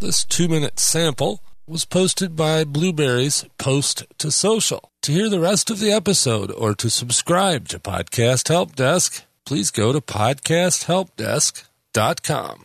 This two minute sample was posted by Blubrry's Post to Social. To hear the rest of the episode or to subscribe to Podcast Help Desk, please go to podcasthelpdesk.com.